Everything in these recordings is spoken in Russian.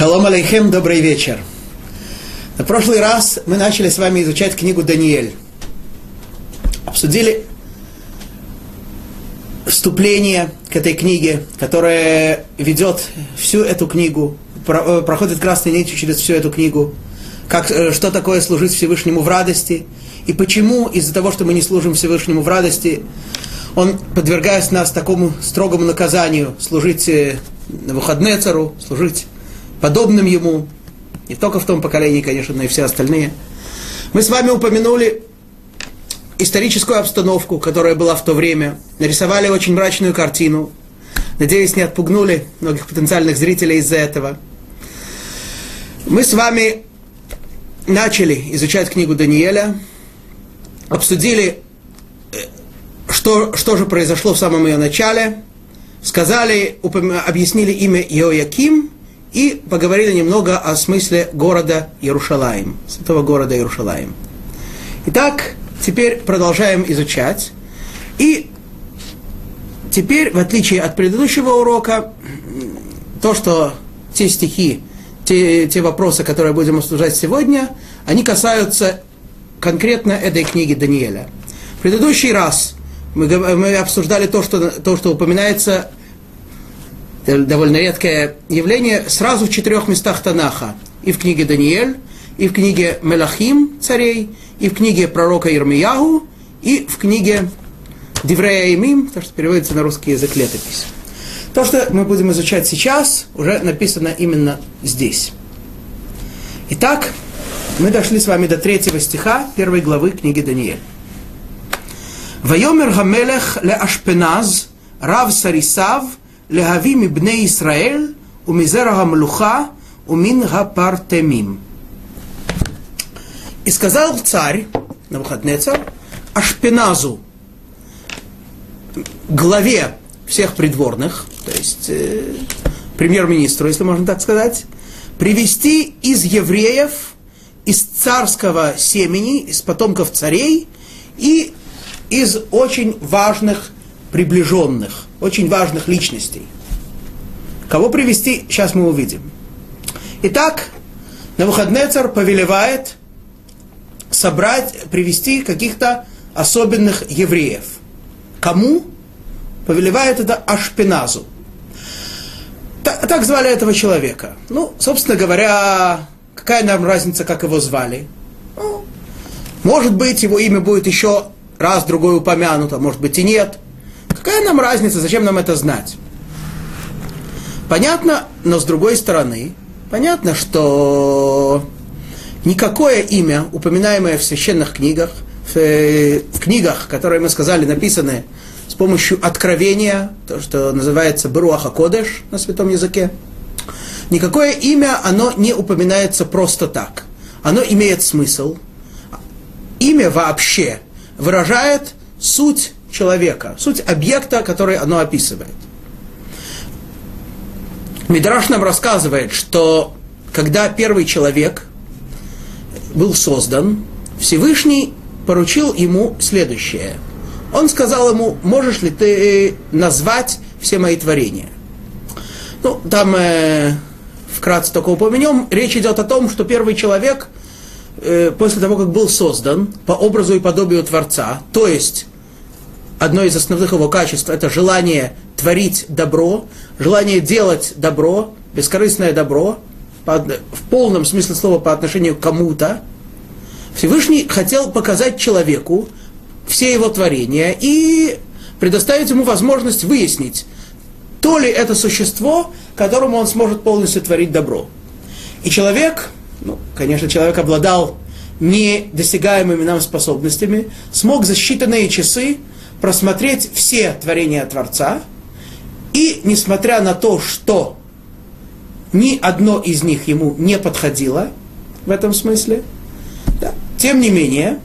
Шалом алейхем, добрый вечер. На прошлый раз мы начали с вами изучать книгу Даниэль. Обсудили вступление к этой книге, которое ведет всю эту книгу, э, проходит красной нитью через всю эту книгу, как, э, что такое служить Всевышнему в радости, и почему из-за того, что мы не служим Всевышнему в радости, он подвергает нас такому строгому наказанию служить э, на выходные цару, служить подобным ему, не только в том поколении, конечно, но и все остальные. Мы с вами упомянули историческую обстановку, которая была в то время, нарисовали очень мрачную картину. Надеюсь, не отпугнули многих потенциальных зрителей из-за этого. Мы с вами начали изучать книгу Даниэля, обсудили, э, что, что же произошло в самом ее начале, сказали, объяснили имя Иояким и поговорили немного о смысле города Иерушалаим, святого города Иерушалаим. Итак, теперь продолжаем изучать. И теперь, в отличие от предыдущего урока, то, что те стихи, те, те вопросы, которые будем обсуждать сегодня, они касаются конкретно этой книги Даниэля. В предыдущий раз мы, мы обсуждали то что, то, что упоминается, довольно редкое явление, сразу в четырех местах Танаха. И в книге Даниэль, и в книге Мелахим, царей, и в книге пророка Ирмиягу, и в книге Диврея Имим, то, что переводится на русский язык летопись. То, что мы будем изучать сейчас, уже написано именно здесь. Итак, мы дошли с вами до третьего стиха первой главы книги Даниэль. Вайомер Гамелех ле Ашпеназ, Рав Сарисав, лехави мибне Исраэль, умизера Гамлуха, умин Гапартемим. И сказал царь, Навуходнецар, Ашпеназу, главе всех придворных, то есть э, премьер-министру, если можно так сказать, привести из евреев, из царского семени, из потомков царей и из очень важных приближенных, очень важных личностей. Кого привести, сейчас мы увидим. Итак, Навуходнецар повелевает собрать, привести каких-то особенных евреев. Кому? Повелевает это Ашпиназу. Так, так звали этого человека. Ну, собственно говоря, какая нам разница, как его звали? Ну, может быть, его имя будет еще раз другой упомянуто, может быть и нет. Какая нам разница, зачем нам это знать? Понятно, но с другой стороны, понятно, что никакое имя, упоминаемое в священных книгах, в, э, в книгах, которые мы сказали, написаны с помощью откровения, то, что называется Беруаха Кодеш на святом языке, никакое имя, оно не упоминается просто так. Оно имеет смысл. Имя вообще выражает суть человека, суть объекта, который оно описывает. Мидраш нам рассказывает, что когда первый человек был создан, Всевышний поручил ему следующее. Он сказал ему, можешь ли ты назвать все мои творения? Ну, там э, вкратце только упомянем, речь идет о том, что первый человек, э, после того, как был создан по образу и подобию Творца, то есть одно из основных его качеств – это желание творить добро, желание делать добро, бескорыстное добро, в полном смысле слова по отношению к кому-то, Всевышний хотел показать человеку все его творения и предоставить ему возможность выяснить, то ли это существо, которому он сможет полностью творить добро. И человек, ну, конечно, человек обладал недосягаемыми нам способностями, смог за считанные часы просмотреть все творения Творца, и несмотря на то, что ни одно из них ему не подходило в этом смысле, да, тем не менее,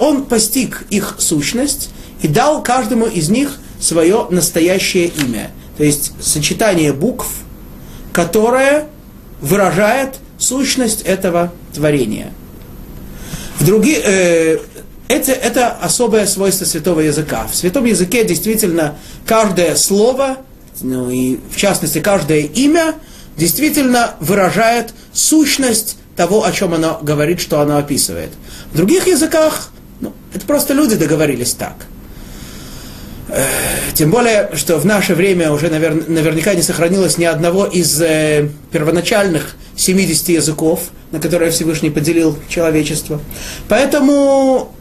он постиг их сущность и дал каждому из них свое настоящее имя. То есть сочетание букв, которое выражает сущность этого творения. В других, э, это, это особое свойство святого языка. В святом языке действительно каждое слово, ну и в частности каждое имя, действительно выражает сущность того, о чем оно говорит, что оно описывает. В других языках ну, это просто люди договорились так. Э, тем более, что в наше время уже навер, наверняка не сохранилось ни одного из э, первоначальных 70 языков, на которые Всевышний поделил человечество. Поэтому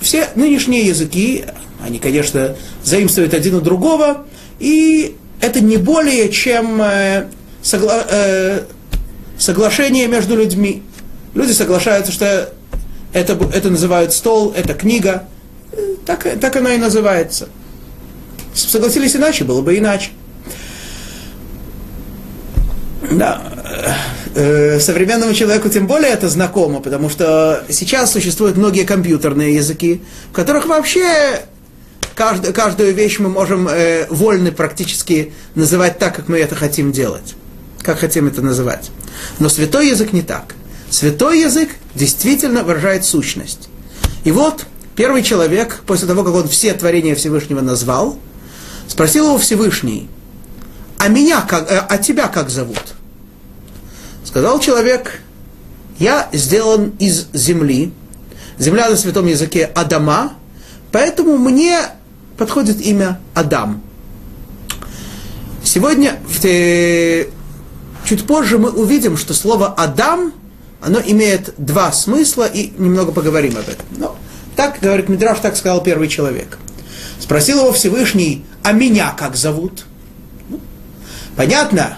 все нынешние языки, они, конечно, заимствуют один у другого, и это не более чем э, согла, э, соглашение между людьми. Люди соглашаются, что это, это называют стол, это книга. Так, так оно и называется. Согласились иначе, было бы иначе. Да. Э, современному человеку тем более это знакомо, потому что сейчас существуют многие компьютерные языки, в которых вообще каждую, каждую вещь мы можем э, вольны практически называть так, как мы это хотим делать, как хотим это называть. Но святой язык не так. Святой язык действительно выражает сущность. И вот первый человек, после того, как он все творения Всевышнего назвал, спросил его Всевышний, а меня как, э, а тебя как зовут? Сказал человек, я сделан из земли, земля на святом языке Адама, поэтому мне подходит имя Адам. Сегодня, чуть позже мы увидим, что слово Адам, оно имеет два смысла, и немного поговорим об этом. Но так, говорит Мидраш, так сказал первый человек. Спросил его Всевышний, а меня как зовут? Ну, понятно,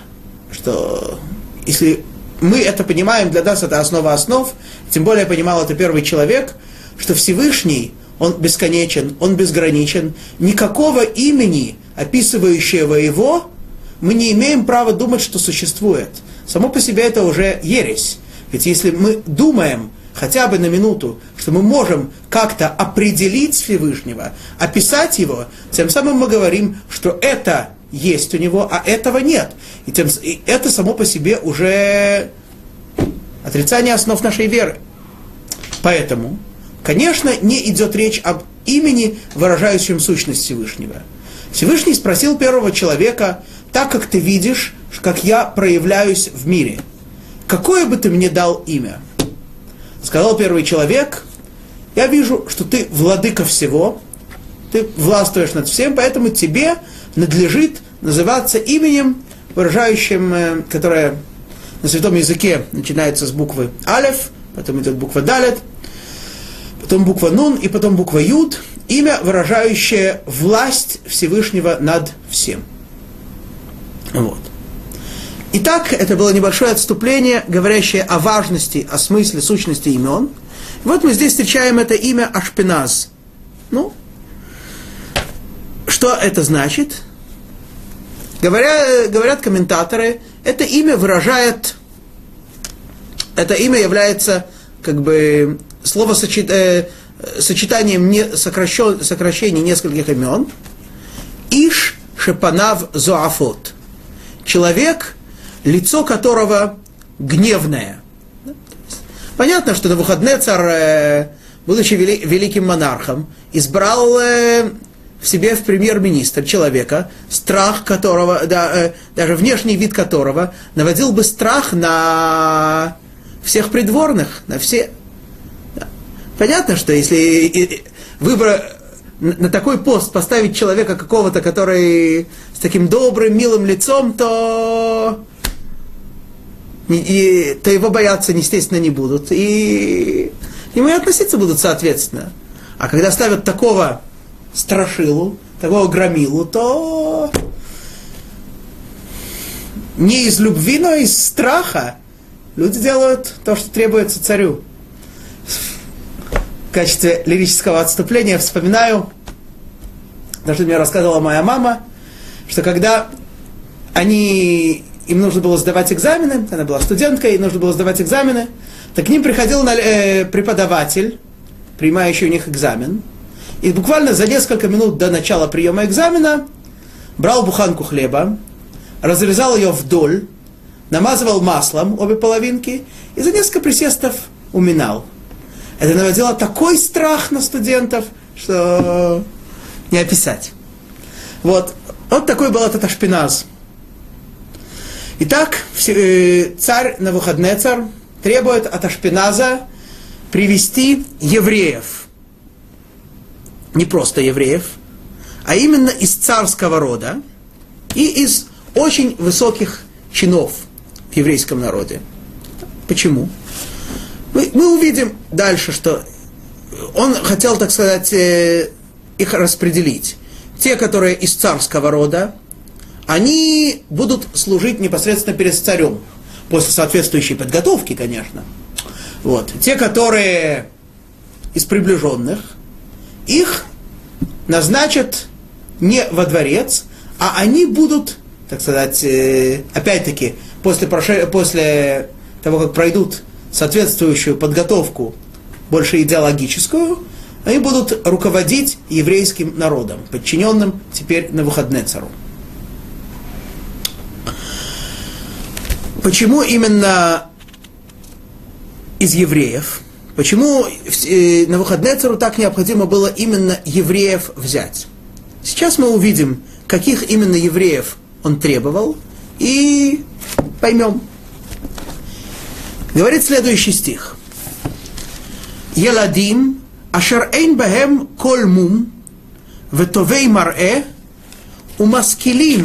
что если мы это понимаем, для нас это основа основ, тем более понимал это первый человек, что Всевышний, он бесконечен, он безграничен, никакого имени, описывающего его, мы не имеем права думать, что существует. Само по себе это уже ересь. Ведь если мы думаем хотя бы на минуту, что мы можем как-то определить Всевышнего, описать его, тем самым мы говорим, что это есть у него, а этого нет. И, тем, и это само по себе уже отрицание основ нашей веры. Поэтому, конечно, не идет речь об имени, выражающем сущность Всевышнего. Всевышний спросил первого человека, так как ты видишь, как я проявляюсь в мире, какое бы ты мне дал имя? Сказал первый человек, я вижу, что ты владыка всего, ты властвуешь над всем, поэтому тебе надлежит называться именем, выражающим, э, которое на святом языке начинается с буквы Алев, потом идет буква Далет, потом буква Нун и потом буква Юд, имя, выражающее власть Всевышнего над всем. Вот. Итак, это было небольшое отступление, говорящее о важности, о смысле, сущности имен. Вот мы здесь встречаем это имя Ашпиназ. Ну, что это значит? Говоря, говорят комментаторы, это имя выражает, это имя является как бы словосочет, э, сочетанием не, сокращен, сокращений нескольких имен. Иш Шепанав Зоафот. Человек, лицо которого гневное. Понятно, что на выходные царь, э, будучи великим монархом, избрал э, в себе в премьер-министр человека, страх которого, да, э, даже внешний вид которого наводил бы страх на всех придворных, на все. Понятно, что если выбор на такой пост поставить человека какого-то, который с таким добрым, милым лицом, то, и, то его бояться, естественно, не будут. И ему и относиться будут соответственно. А когда ставят такого страшилу, такого громилу, то не из любви, но из страха люди делают то, что требуется царю. В качестве лирического отступления вспоминаю, что мне рассказывала моя мама, что когда они, им нужно было сдавать экзамены, она была студенткой, им нужно было сдавать экзамены, так к ним приходил э, преподаватель, принимающий у них экзамен, и буквально за несколько минут до начала приема экзамена брал буханку хлеба, разрезал ее вдоль, намазывал маслом обе половинки и за несколько присестов уминал. Это наводило такой страх на студентов, что не описать. Вот, вот такой был этот ашпиназ. Итак, э, царь Навуходнецар требует от Ашпиназа привести евреев. Не просто евреев, а именно из царского рода и из очень высоких чинов в еврейском народе. Почему? Мы, мы увидим дальше, что он хотел, так сказать, э, их распределить. Те, которые из царского рода, они будут служить непосредственно перед царем, после соответствующей подготовки, конечно. Вот. Те, которые из приближенных, их назначат не во дворец, а они будут, так сказать, э, опять-таки, после, после того, как пройдут соответствующую подготовку, больше идеологическую, они будут руководить еврейским народом, подчиненным теперь на выходные цару. Почему именно из евреев? Почему э, на выходные цару так необходимо было именно евреев взять? Сейчас мы увидим, каких именно евреев он требовал, и поймем. Говорит следующий стих. Еладим, ашер эйн бэхэм кол мум, ותווי מראה, ומשכילים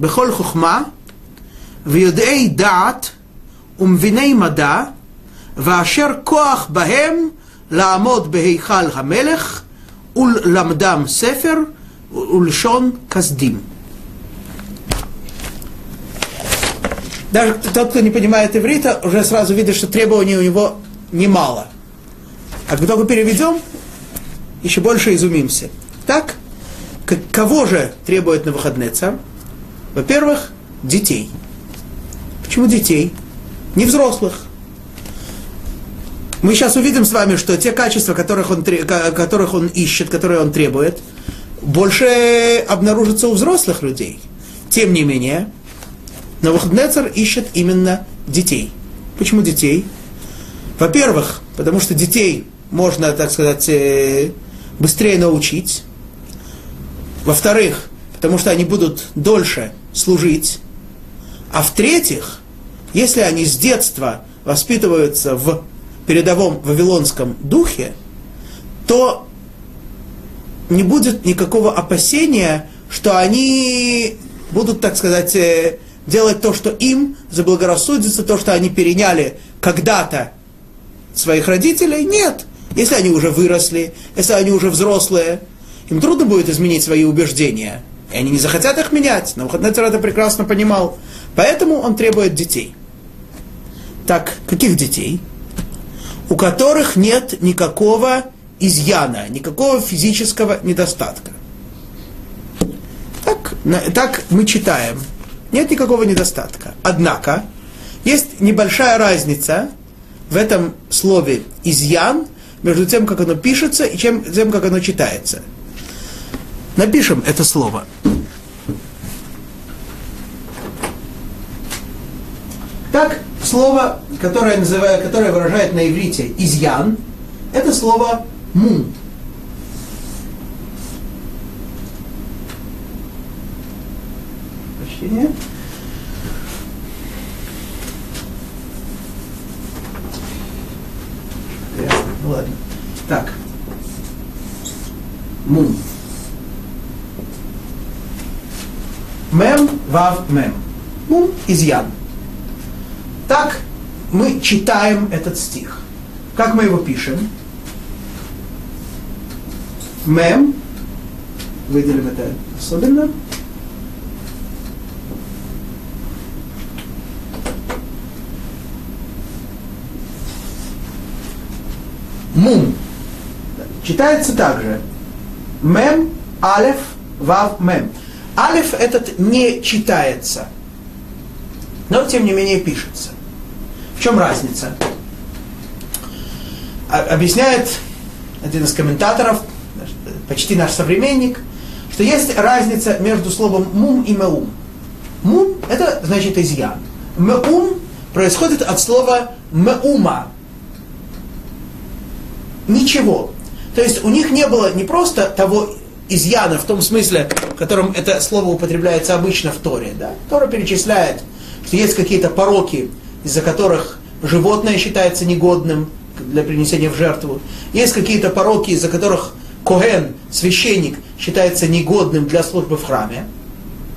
בכל חוכמה, ויודעי דעת ומביני מדע, ואשר כוח בהם לעמוד בהיכל המלך, ולמדם ספר, ולשון כסדים. Даже тот, кто не понимает иврита, уже сразу видит, что требований у него немало. А как только переведем, еще больше изумимся. Так, кого же требует на выходные царь? Во-первых, детей – Почему детей? Не взрослых. Мы сейчас увидим с вами, что те качества, которых он, которых он ищет, которые он требует, больше обнаружатся у взрослых людей. Тем не менее, Навуходнецер ищет именно детей. Почему детей? Во-первых, потому что детей можно, так сказать, э, быстрее научить. Во-вторых, потому что они будут дольше служить. А в-третьих, если они с детства воспитываются в передовом вавилонском духе, то не будет никакого опасения, что они будут, так сказать, э, делать то, что им заблагорассудится, то, что они переняли когда-то своих родителей. Нет. Если они уже выросли, если они уже взрослые, им трудно будет изменить свои убеждения. И они не захотят их менять. Но Навуходнецер это прекрасно понимал. Поэтому он требует детей. Так, каких детей? У которых нет никакого изъяна, никакого физического недостатка. Так, так мы читаем. Нет никакого недостатка. Однако, есть небольшая разница в этом слове изъян между тем, как оно пишется, и чем, тем, как оно читается. Напишем это слово. Так, слово, которое, называю, которое выражает на иврите изъян, это слово мун. Прощение. Ну ладно. Так. Мун. Мем, вав, мем. Мун, изъян. Так мы читаем этот стих. Как мы его пишем? Мем. Выделим это особенно. Мум. Читается также. Мем, алеф, вав, мем. Алеф этот не читается, но тем не менее пишется. Чем разница? Объясняет один из комментаторов, почти наш современник, что есть разница между словом мум и меум. Мум – это значит изъян. Меум происходит от слова меума. Ничего. То есть у них не было не просто того изъяна в том смысле, в котором это слово употребляется обычно в Торе. Да? Тора перечисляет, что есть какие-то пороки, из-за которых животное считается негодным для принесения в жертву. Есть какие-то пороки, из-за которых Коген, священник, считается негодным для службы в храме.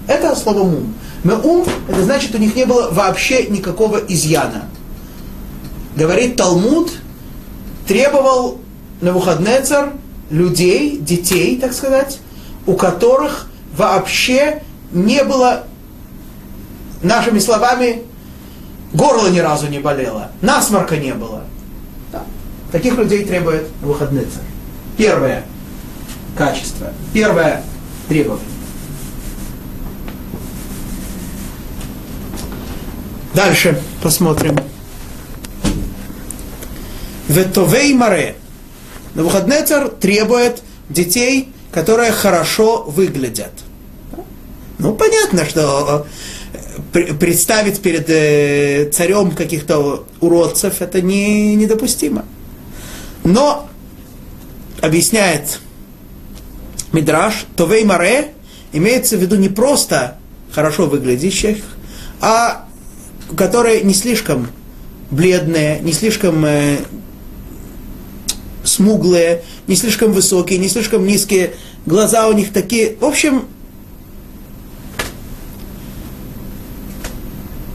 Это слово мум. ум это значит, у них не было вообще никакого изъяна. Говорит Талмуд, требовал на Навуходнецар людей, детей, так сказать, у которых вообще не было, нашими словами, горло ни разу не болело, насморка не было. Да. Таких людей требует Навуходнецар. Первое качество, первое требование. Дальше посмотрим. Ветовей маре. Навуходнецар требует детей, которые хорошо выглядят. Ну, понятно, что э, представить перед э, царем каких-то уродцев это не, недопустимо. Но, объясняет Мидраш, Товей Маре имеется в виду не просто хорошо выглядящих, а которые не слишком бледные, не слишком э, смуглые, не слишком высокие, не слишком низкие, глаза у них такие. В общем,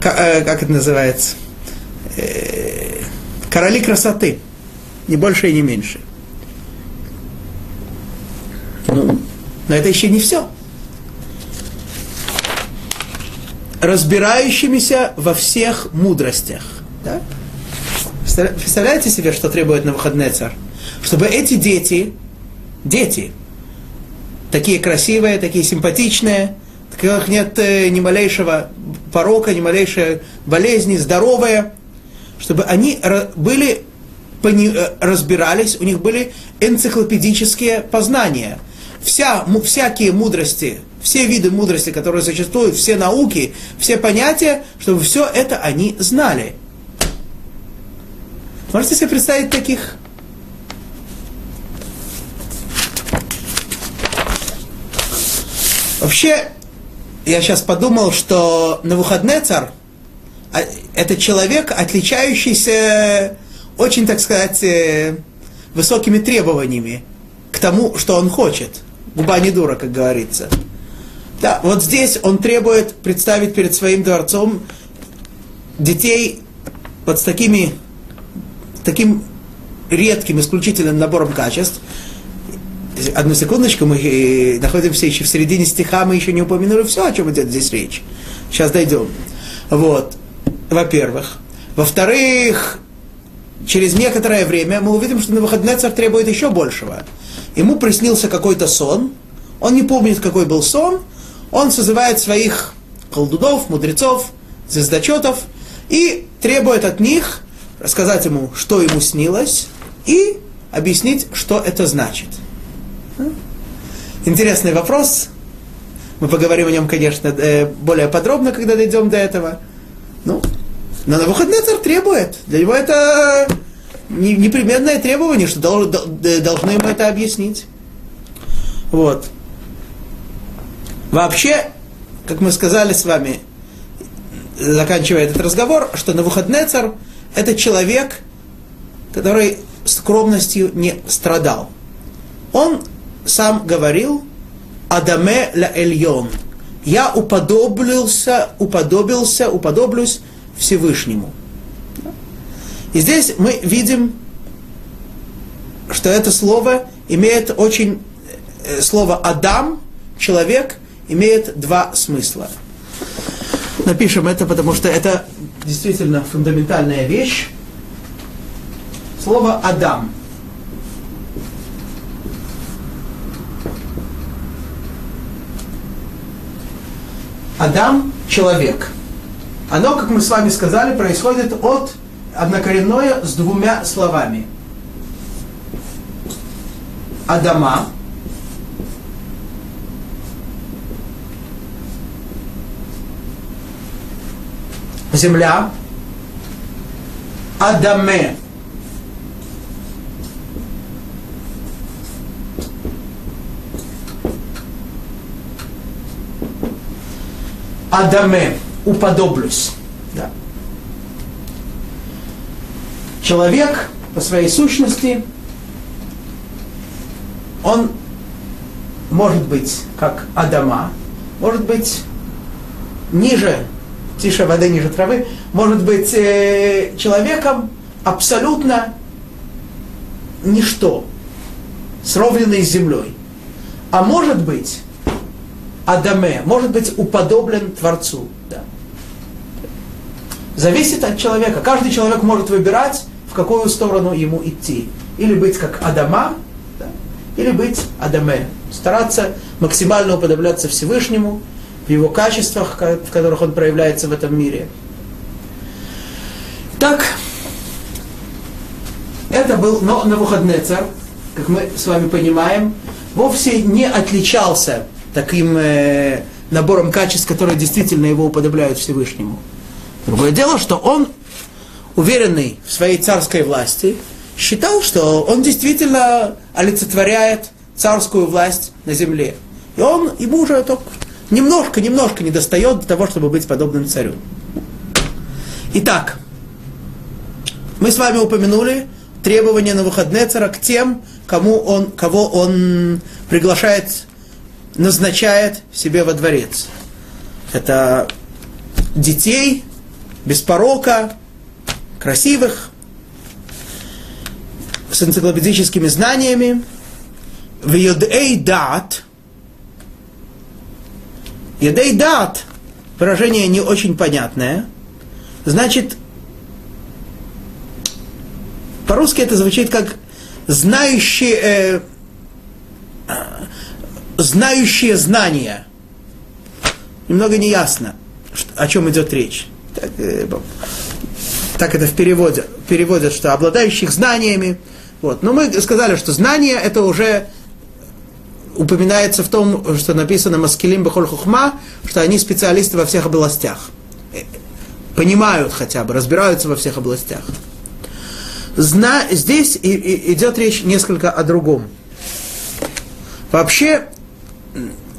как это называется? Э, короли красоты. Не больше и не меньше. Ну, но это еще не все. Разбирающимися во всех мудростях. Да? Представляете себе, что требует на выходный царь? чтобы эти дети, дети, такие красивые, такие симпатичные, которых нет э, ни малейшего порока, ни малейшей болезни, здоровые, чтобы они были, э, разбирались, у них были энциклопедические познания. Вся, всякие мудрости, все виды мудрости, которые существуют, все науки, все понятия, чтобы все это они знали. Можете себе представить таких Вообще, я сейчас подумал, что на выходный царь это человек, отличающийся очень, так сказать, э, высокими требованиями к тому, что он хочет. Губа не дура, как говорится. Да, вот здесь он требует представить перед своим дворцом детей вот с такими, таким редким, исключительным набором качеств, одну секундочку, мы э, находимся еще в середине стиха, мы еще не упомянули все, о чем идет здесь речь. Сейчас дойдем. Вот, во-первых. Во-вторых, через некоторое время мы увидим, что на выходный царь требует еще большего. Ему приснился какой-то сон, он не помнит, какой был сон, он созывает своих колдунов, мудрецов, звездочетов и требует от них рассказать ему, что ему снилось, и объяснить, что это значит. Интересный вопрос. Мы поговорим о нем, конечно, э, более подробно, когда дойдем до этого. Ну, но на выходный царь требует. Для него это непременное требование, что должны ему это объяснить. Вот. Вообще, как мы сказали с вами, заканчивая этот разговор, что на выходный царь это человек, который скромностью не страдал. Он сам говорил Адаме ла Эльон. Я уподоблился, уподобился, уподоблюсь Всевышнему. И здесь мы видим, что это слово имеет очень... Э, слово Адам, человек, имеет два смысла. Напишем это, потому что это действительно фундаментальная вещь. Слово Адам – Адам – человек. Оно, как мы с вами сказали, происходит от однокоренное с двумя словами. Адама земля, Адаме. Адаме, уподоблюсь. Да. Человек по своей сущности, он может быть как Адама, может быть ниже, тише воды, ниже травы, может быть э, человеком абсолютно ничто, сровненный с землей. А может быть Адаме, может быть уподоблен Творцу. Да. Зависит от человека. Каждый человек может выбирать, в какую сторону ему идти. Или быть как Адама, да, или быть Адаме. Стараться максимально уподобляться Всевышнему, в его качествах, в которых он проявляется в этом мире. Так, это был но Навуходнецар, как мы с вами понимаем, вовсе не отличался таким э, набором качеств, которые действительно его уподобляют Всевышнему. Другое дело, что он, уверенный в своей царской власти, считал, что он действительно олицетворяет царскую власть на земле. И он, ему уже только немножко-немножко не достает для того, чтобы быть подобным царю. Итак, мы с вами упомянули требования на выходные цара к тем, кому он, кого он приглашает назначает себе во дворец. Это детей, без порока, красивых, с энциклопедическими знаниями, в Йодей Дат. Йодей Дат, выражение не очень понятное, значит, по-русски это звучит как знающие, э, знающие знания. Немного неясно, о чем идет речь. Так, э, так это в переводе, переводят, что обладающих знаниями. Вот. Но мы сказали, что знание это уже упоминается в том, что написано Маскилим Бехоль Хухма, что они специалисты во всех областях. Э, понимают хотя бы, разбираются во всех областях. Зна... Здесь и, и идет речь несколько о другом. Вообще,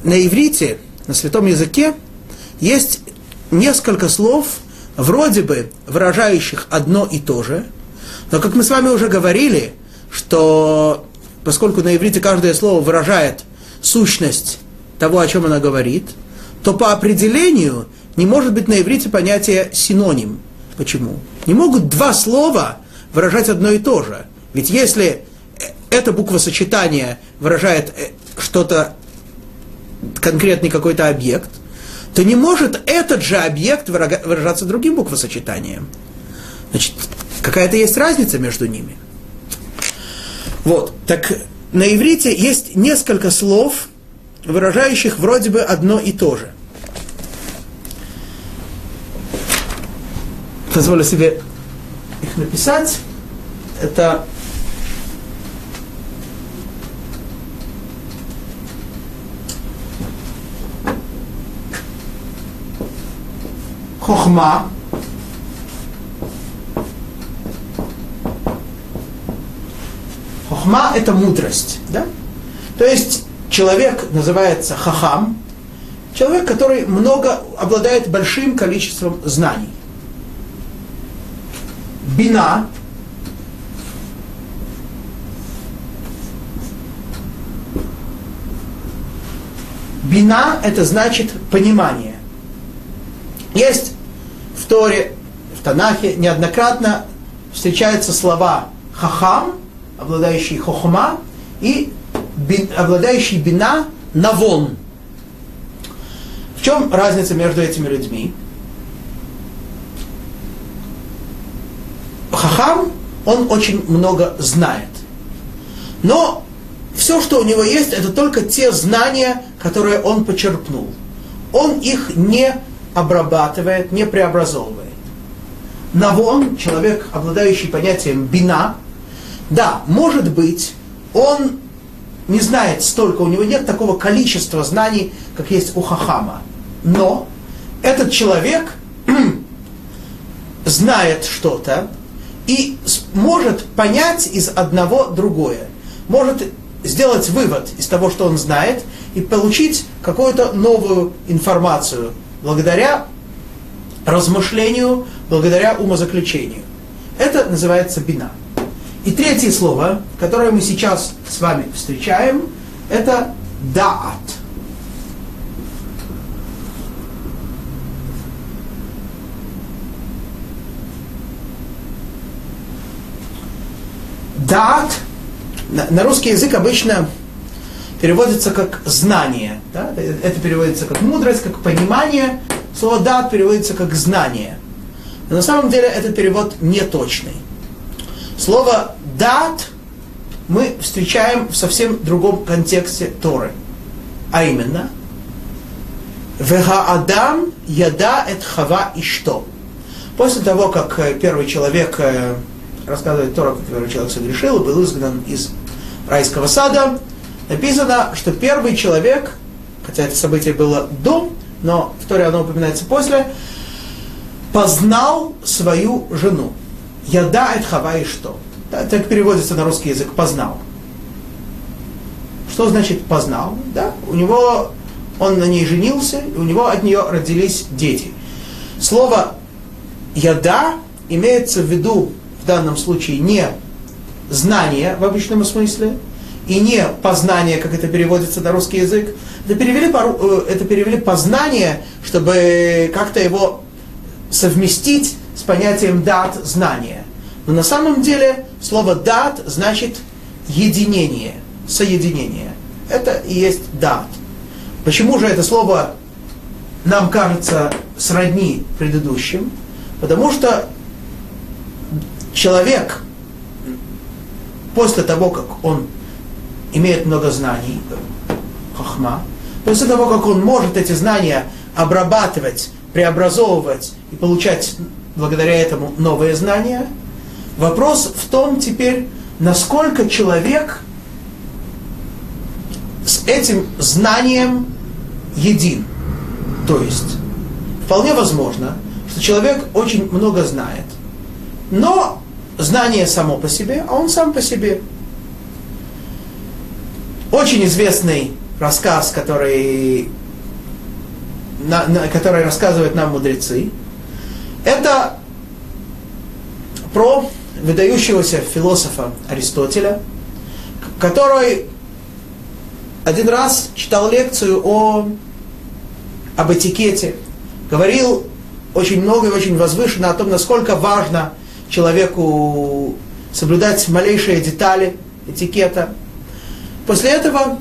на иврите, на святом языке, есть несколько слов, вроде бы выражающих одно и то же, но как мы с вами уже говорили, что поскольку на иврите каждое слово выражает сущность того, о чем она говорит, то по определению не может быть на иврите понятие синоним. Почему? Не могут два слова выражать одно и то же. Ведь если это буквосочетание выражает э, что-то конкретный какой-то объект, то не может этот же объект выражаться другим буквосочетанием. Значит, какая-то есть разница между ними. Вот, так на иврите есть несколько слов, выражающих вроде бы одно и то же. Позволю себе их написать. Это хохма, Хохма – это мудрость. Да? То есть человек называется хахам, человек, который много обладает большим количеством знаний. Бина Бина – это значит понимание. Есть в Торе, в Танахе неоднократно встречаются слова хахам, обладающий хохма, и бин, обладающий бина навон. В чем разница между этими людьми? Хахам, он очень много знает. Но все, что у него есть, это только те знания, которые он почерпнул. Он их не обрабатывает, не преобразовывает. Навон, человек, обладающий понятием бина, да, может быть, он не знает столько, у него нет такого количества знаний, как есть у Хахама. Но этот человек знает что-то и может понять из одного другое. Может сделать вывод из того, что он знает, и получить какую-то новую информацию благодаря размышлению, благодаря умозаключению. Это называется бина. И третье слово, которое мы сейчас с вами встречаем, это даат. Даат на, на русский язык обычно переводится как знание. Да? Это переводится как мудрость, как понимание. Слово дат переводится как знание. Но на самом деле этот перевод неточный. Слово дат мы встречаем в совсем другом контексте Торы. А именно, Вега Адам яда эт хава и что. После того, как э, первый человек, э, рассказывает Тора, как первый человек согрешил и был изгнан из райского сада, написано, что первый человек, хотя это событие было до, но в Торе оно упоминается после, познал свою жену. Яда это хава и что? Так переводится на русский язык познал. Что значит познал? Да? У него он на ней женился, и у него от нее родились дети. Слово яда имеется в виду в данном случае не знание в обычном смысле, и не познание, как это переводится на русский язык. Это перевели, э, это перевели познание, чтобы как-то его совместить с понятием дат знания. Но на самом деле слово дат значит единение, соединение. Это и есть дат. Почему же это слово нам кажется сродни предыдущим? Потому что человек после того, как он имеет много знаний, хахма, после того, как он может эти знания обрабатывать, преобразовывать и получать благодаря этому новые знания, вопрос в том теперь, насколько человек с этим знанием един. То есть, вполне возможно, что человек очень много знает, но знание само по себе, а он сам по себе. Очень известный рассказ, который, на, на, который рассказывают нам мудрецы, это про выдающегося философа Аристотеля, который один раз читал лекцию о, об этикете, говорил очень много и очень возвышенно о том, насколько важно человеку соблюдать малейшие детали этикета. После этого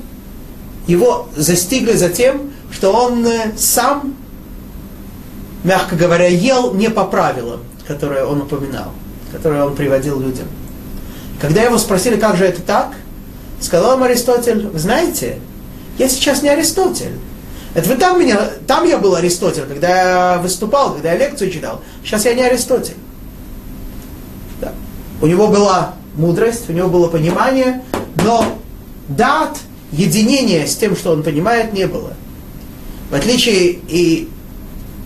его застигли за тем, что он э, сам, мягко говоря, ел не по правилам, которые он упоминал, которые он приводил людям. Когда его спросили, как же это так, сказал им Аристотель, вы знаете, я сейчас не Аристотель. Это вы там меня, там я был Аристотель, когда я выступал, когда я лекцию читал. Сейчас я не Аристотель. У него была мудрость, у него было понимание, но дат, единения с тем, что он понимает, не было. В отличие, и,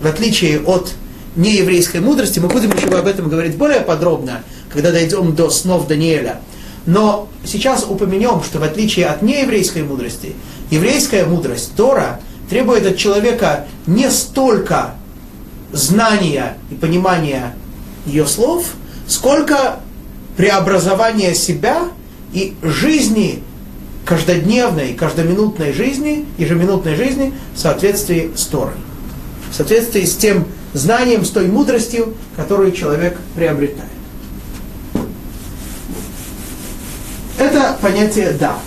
в отличие от нееврейской мудрости, мы будем еще об этом говорить более подробно, когда дойдем до снов Даниэля. Но сейчас упомянем, что в отличие от нееврейской мудрости, еврейская мудрость Тора требует от человека не столько знания и понимания ее слов, сколько преобразования себя и жизни каждодневной, каждоминутной жизни, ежеминутной жизни в соответствии с Торой. В соответствии с тем знанием, с той мудростью, которую человек приобретает. Это понятие «да».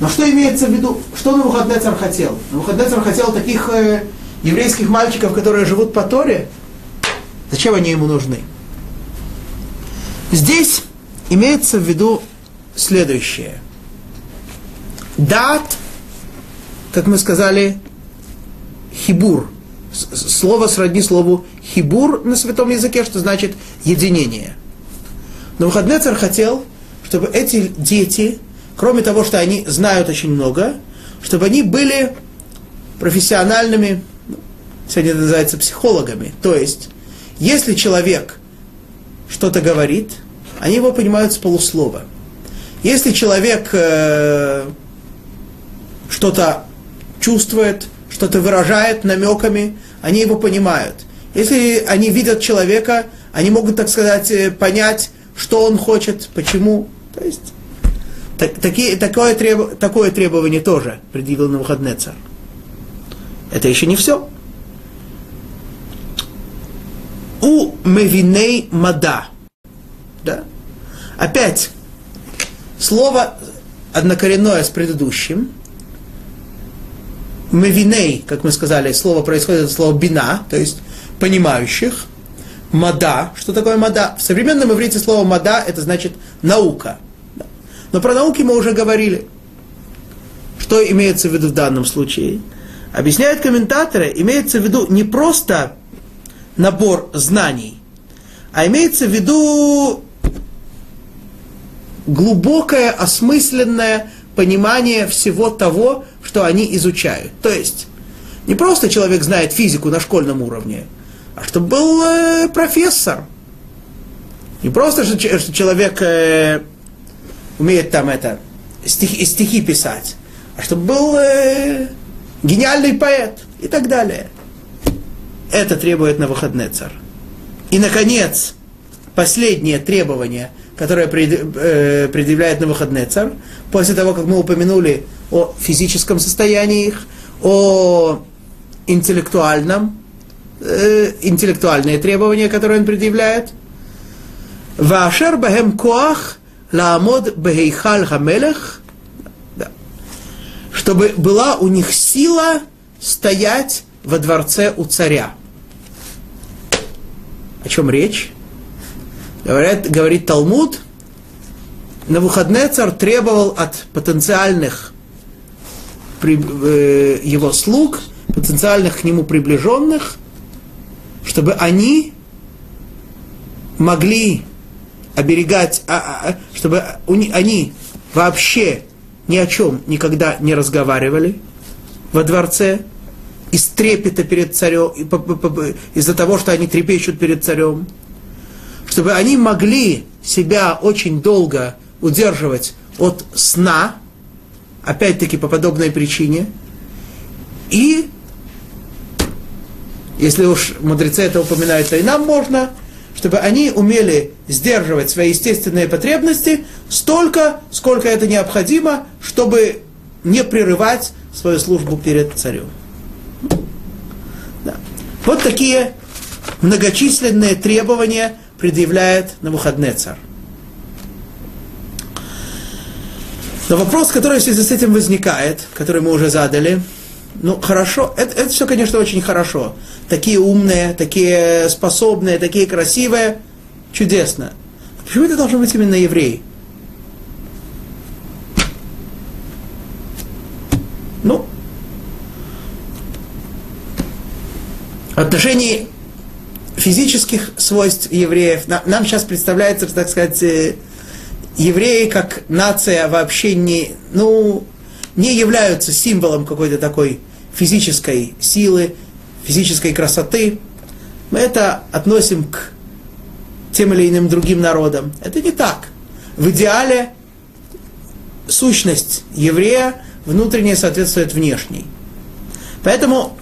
Но что имеется в виду, что Навуходнецар хотел? Навуходнецар хотел таких э, еврейских мальчиков, которые живут по Торе. Зачем они ему нужны? Здесь имеется в виду следующее. Дат, как мы сказали, хибур. Слово сродни слову хибур на святом языке, что значит единение. Но Выходнецер хотел, чтобы эти дети, кроме того, что они знают очень много, чтобы они были профессиональными, сегодня это называется психологами. То есть, если человек что-то говорит, они его понимают с полуслова. Если человек э, что-то чувствует, что-то выражает намеками, они его понимают. Если они видят человека, они могут, так сказать, э, понять, что он хочет, почему. То есть так, такие, такое, треб, такое требование тоже предъявил на выходный царь. Это еще не все. У мевиней мада. Да? Опять слово однокоренное с предыдущим. Мевиней, как мы сказали, слово происходит от слова бина, то есть понимающих. Мада. Что такое мада? В современном иврите слово мада это значит наука. Но про науки мы уже говорили. Что имеется в виду в данном случае? Объясняют комментаторы, имеется в виду не просто набор знаний, а имеется в виду глубокое, осмысленное понимание всего того, что они изучают. То есть, не просто человек знает физику на школьном уровне, а чтобы был э, профессор. Не просто, что, человек э, умеет там это, стихи, стихи писать, а чтобы был э, гениальный поэт и так далее. Это требует на выходный царь. И, наконец, последнее требование, которое э, предъявляет на выходный царь, после того, как мы упомянули о физическом состоянии их, о интеллектуальном, э, интеллектуальные требования, которые он предъявляет. Вашер бахем коах ламод бехейхаль хамелех, чтобы была у них сила стоять во дворце у царя. О чем речь? Говорят, говорит Талмуд, на выходные царь требовал от потенциальных э, его слуг, потенциальных к нему приближенных, чтобы они могли оберегать, а, а, а, чтобы они вообще ни о чем никогда не разговаривали во дворце, из трепета перед царем, из-за того, что они трепещут перед царем, чтобы они могли себя очень долго удерживать от сна, опять-таки по подобной причине, и, если уж мудрецы это упоминают, то и нам можно – чтобы они умели сдерживать свои естественные потребности столько, сколько это необходимо, чтобы не прерывать свою службу перед царем. Да. Вот такие многочисленные требования предъявляет на выходные царь. Но вопрос, который в связи с этим возникает, который мы уже задали, ну хорошо, это, это все, конечно, очень хорошо такие умные, такие способные, такие красивые. Чудесно. Почему это должен быть именно еврей? Ну, в отношении физических свойств евреев нам сейчас представляется, так сказать, э, евреи как нация вообще не, ну, не являются символом какой-то такой физической силы, физической красоты, мы это относим к тем или иным другим народам. Это не так. В идеале сущность еврея внутренне соответствует внешней. Поэтому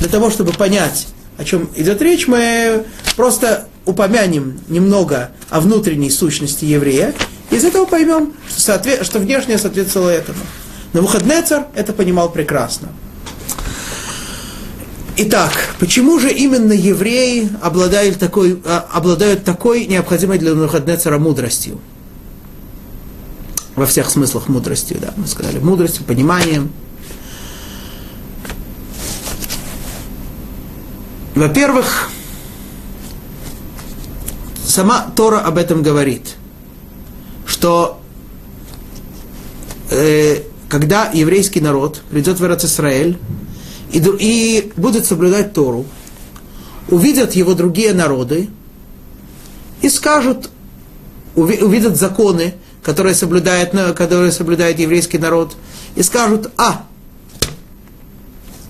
для того, чтобы понять, о чем идет речь, мы просто упомянем немного о внутренней сущности еврея, и из этого поймем, что, соответ... что внешнее соответствовало этому. Но Навуходнецар это понимал прекрасно. Итак, почему же именно евреи обладают такой, а, обладают такой необходимой для Навуходнецера мудростью? Во всех смыслах мудростью, да, мы сказали, мудростью, пониманием. Во-первых, сама Тора об этом говорит, что э, когда еврейский народ придет в Израиль, и, и будут соблюдать Тору, увидят его другие народы и скажут, увидят законы, которые соблюдает, которые соблюдает еврейский народ, и скажут, а,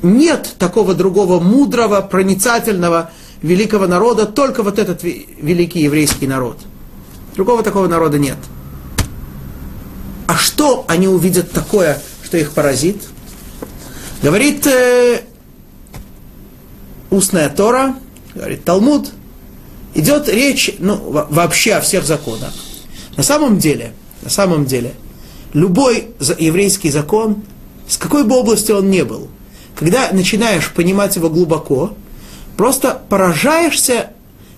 нет такого другого мудрого, проницательного, великого народа, только вот этот великий еврейский народ. Другого такого народа нет. А что они увидят такое, что их поразит? Говорит э, устная Тора, говорит Талмуд, идет речь ну, вообще о всех законах. На самом деле, на самом деле, любой еврейский закон, с какой бы области он ни был, когда начинаешь понимать его глубоко, просто поражаешься,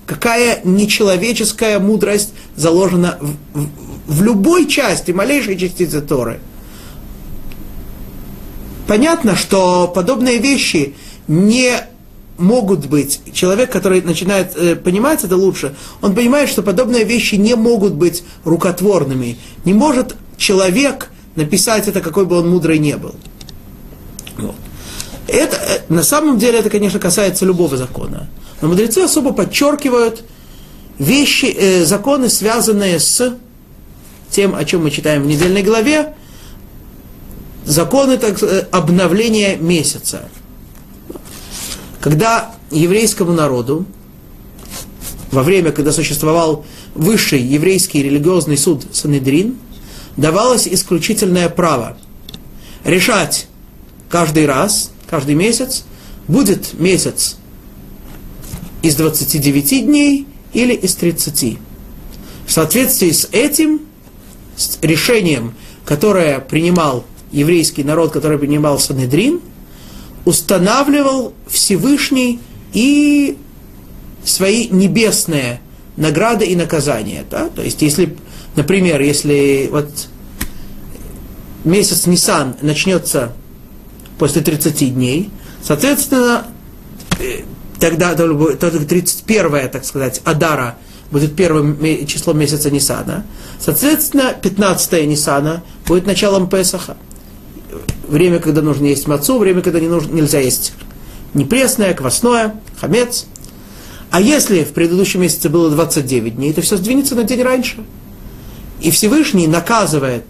какая нечеловеческая мудрость заложена в, в, в любой части, малейшей частицы Торы. Понятно, что подобные вещи не могут быть, человек, который начинает э, понимать это лучше, он понимает, что подобные вещи не могут быть рукотворными. Не может человек написать это, какой бы он мудрый не был. Вот. Это, э, на самом деле это, конечно, касается любого закона. Но мудрецы особо подчеркивают вещи, э, законы, связанные с тем, о чем мы читаем в недельной главе, законы так, э, обновления месяца когда еврейскому народу, во время, когда существовал высший еврейский религиозный суд Санедрин, давалось исключительное право решать каждый раз, каждый месяц, будет месяц из 29 дней или из 30. В соответствии с этим, с решением, которое принимал еврейский народ, который принимал Санедрин – устанавливал Всевышний и свои небесные награды и наказания. Да? То есть, если, например, если вот месяц Нисан начнется после 30 дней, соответственно, э, тогда только 31 так сказать, Адара будет первым числом месяца Нисана. Соответственно, 15 Нисана будет началом Песаха время, когда нужно есть мацу, время, когда не нужно, нельзя есть не пресное, квасное, хамец. А если в предыдущем месяце было 29 дней, то все сдвинется на день раньше. И Всевышний наказывает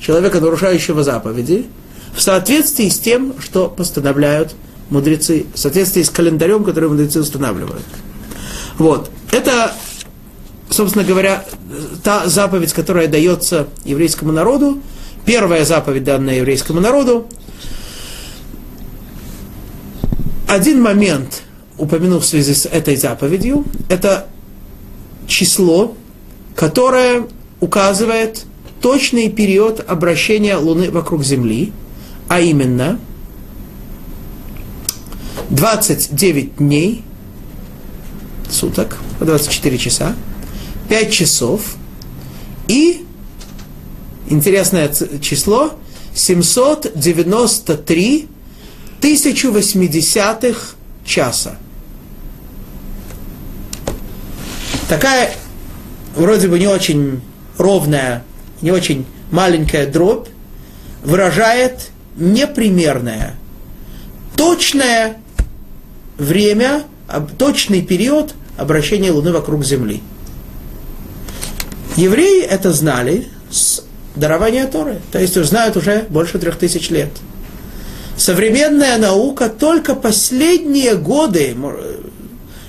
человека, нарушающего заповеди, в соответствии с тем, что постановляют мудрецы, в соответствии с календарем, который мудрецы устанавливают. Вот. Это, собственно говоря, та заповедь, которая дается еврейскому народу, Первая заповедь, данная еврейскому народу. Один момент, упомянув в связи с этой заповедью, это число, которое указывает точный период обращения Луны вокруг Земли, а именно 29 дней, суток, 24 часа, 5 часов и интересное число, 793 1080 часа. Такая вроде бы не очень ровная, не очень маленькая дробь выражает непримерное, точное время, точный период обращения Луны вокруг Земли. Евреи это знали с дарования Торы. То есть знают уже больше трех тысяч лет. Современная наука только последние годы,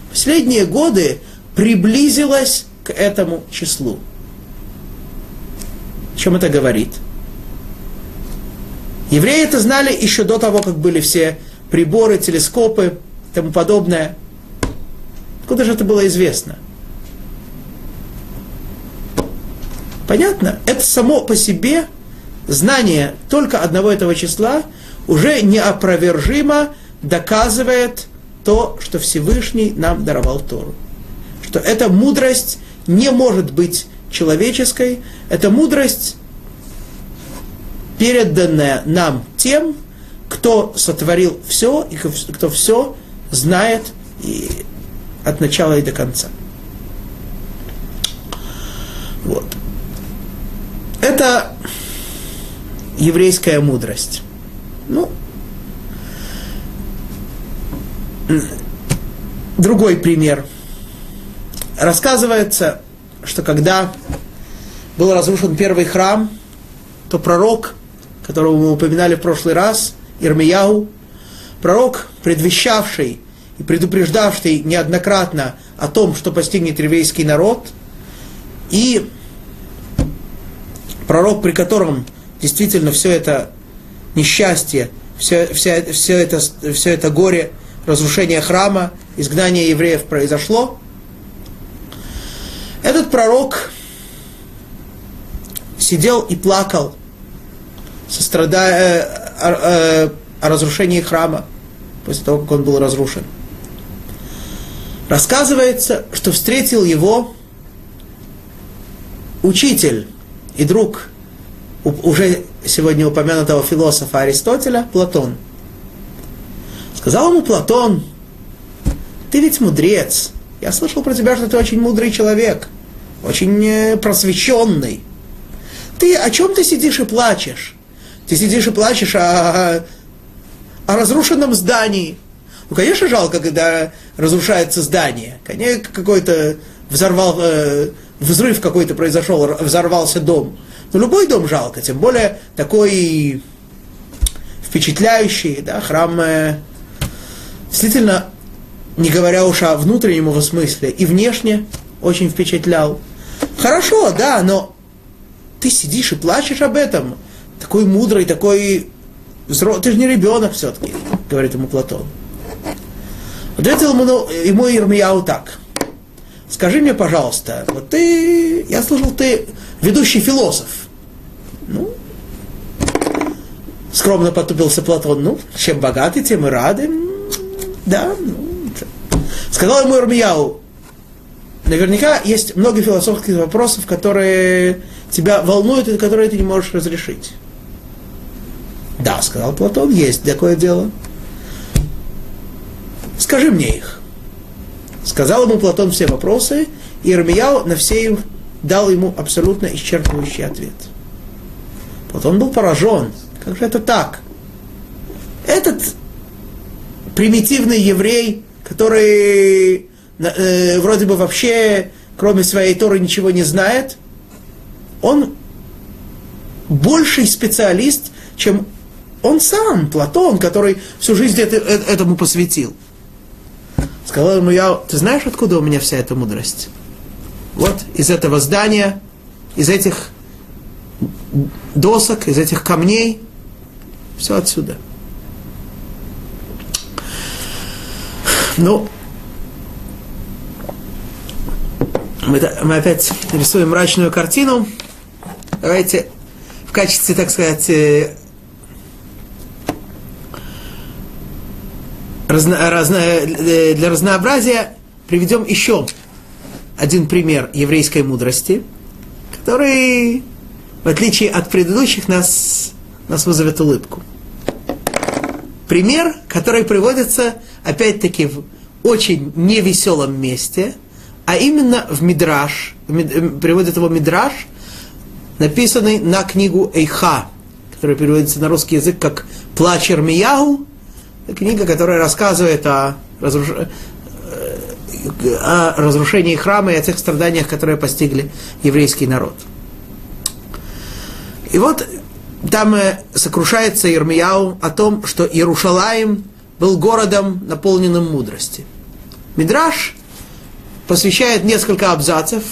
последние годы приблизилась к этому числу. Чем это говорит? Евреи это знали еще до того, как были все приборы, телескопы и тому подобное. Откуда же это было известно? Понятно? Это само по себе знание только одного этого числа уже неопровержимо доказывает то, что Всевышний нам даровал Тору. Что эта мудрость не может быть человеческой, это мудрость, переданная нам тем, кто сотворил все и кто все знает и от начала и до конца. Вот. Это еврейская мудрость. Ну, другой пример. Рассказывается, что когда был разрушен первый храм, то пророк, которого мы упоминали в прошлый раз, Ирмияу, пророк, предвещавший и предупреждавший неоднократно о том, что постигнет еврейский народ, и пророк, при котором действительно все это несчастье, все, все, все, это, все это горе разрушения храма, изгнание евреев произошло, этот пророк сидел и плакал, сострадая о, о, о разрушении храма, после того, как он был разрушен. Рассказывается, что встретил его учитель и друг уже сегодня упомянутого философа Аристотеля, Платон. Сказал ему Платон, ты ведь мудрец. Я слышал про тебя, что ты очень мудрый человек, очень э, просвещенный. Ты о чем ты сидишь и плачешь? Ты сидишь и плачешь о, о разрушенном здании. Ну, конечно, жалко, когда разрушается здание. Конечно, какой-то взорвал, э, взрыв какой-то произошел, взорвался дом. Но любой дом жалко, тем более такой впечатляющий, да, храм э, действительно, не говоря уж о внутреннем его смысле, и внешне очень впечатлял. Хорошо, да, но ты сидишь и плачешь об этом. Такой мудрый, такой взрослый, ты же не ребенок все-таки, говорит ему Платон. Ответил ему, ну, ему Ирмияу так. Скажи мне, пожалуйста, вот ты, я слышал, ты ведущий философ. Ну, скромно потупился Платон, ну, чем богаты, тем и рады. Да, ну, сказал ему Ирмияу, наверняка есть много философских вопросов, которые тебя волнуют и которые ты не можешь разрешить. Да, сказал Платон, есть такое дело. Скажи мне их. Сказал ему Платон все вопросы, и Ирмияу на все их дал ему абсолютно исчерпывающий ответ. Платон был поражен. Как же это так? Этот примитивный еврей, который э, вроде бы вообще, кроме своей Торы, ничего не знает, он больший специалист, чем он сам, Платон, который всю жизнь это, э, этому посвятил. Сказал ему я, ты знаешь, откуда у меня вся эта мудрость? Вот из этого здания, из этих досок, из этих камней, все отсюда. Ну, мы, мы опять рисуем мрачную картину. Давайте в качестве, так сказать, разно, разно, э, для разнообразия приведем еще один пример еврейской мудрости, который, в отличие от предыдущих, нас, нас вызовет улыбку. Пример, который приводится, опять-таки, в очень невеселом месте, а именно в Мидраш, э, приводит его Мидраш, написанный на книгу Эйха, который переводится на русский язык как «Плач Ирмияу», книга, которая рассказывает о, разруш... Э, о разрушении храма и о тех страданиях, которые постигли еврейский народ. И вот там э, сокрушается Ирмияу о том, что Иерушалаем был городом, наполненным мудрости. Мидраш посвящает несколько абзацев,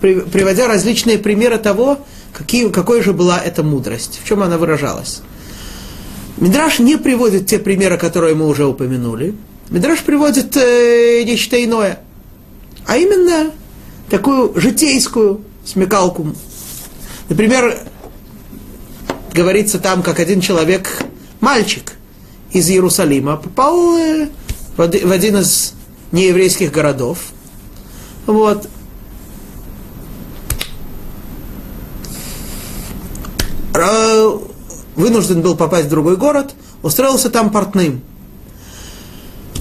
приводя различные примеры того, какие, какой же была эта мудрость, в чем она выражалась. Мидраш не приводит те примеры, которые мы уже упомянули. Мидраш приводит э, нечто иное. А именно такую житейскую смекалку. Например, говорится там, как один человек, мальчик из Иерусалима, попал э, в один из нееврейских городов. Вот. Вынужден был попасть в другой город, устроился там портным.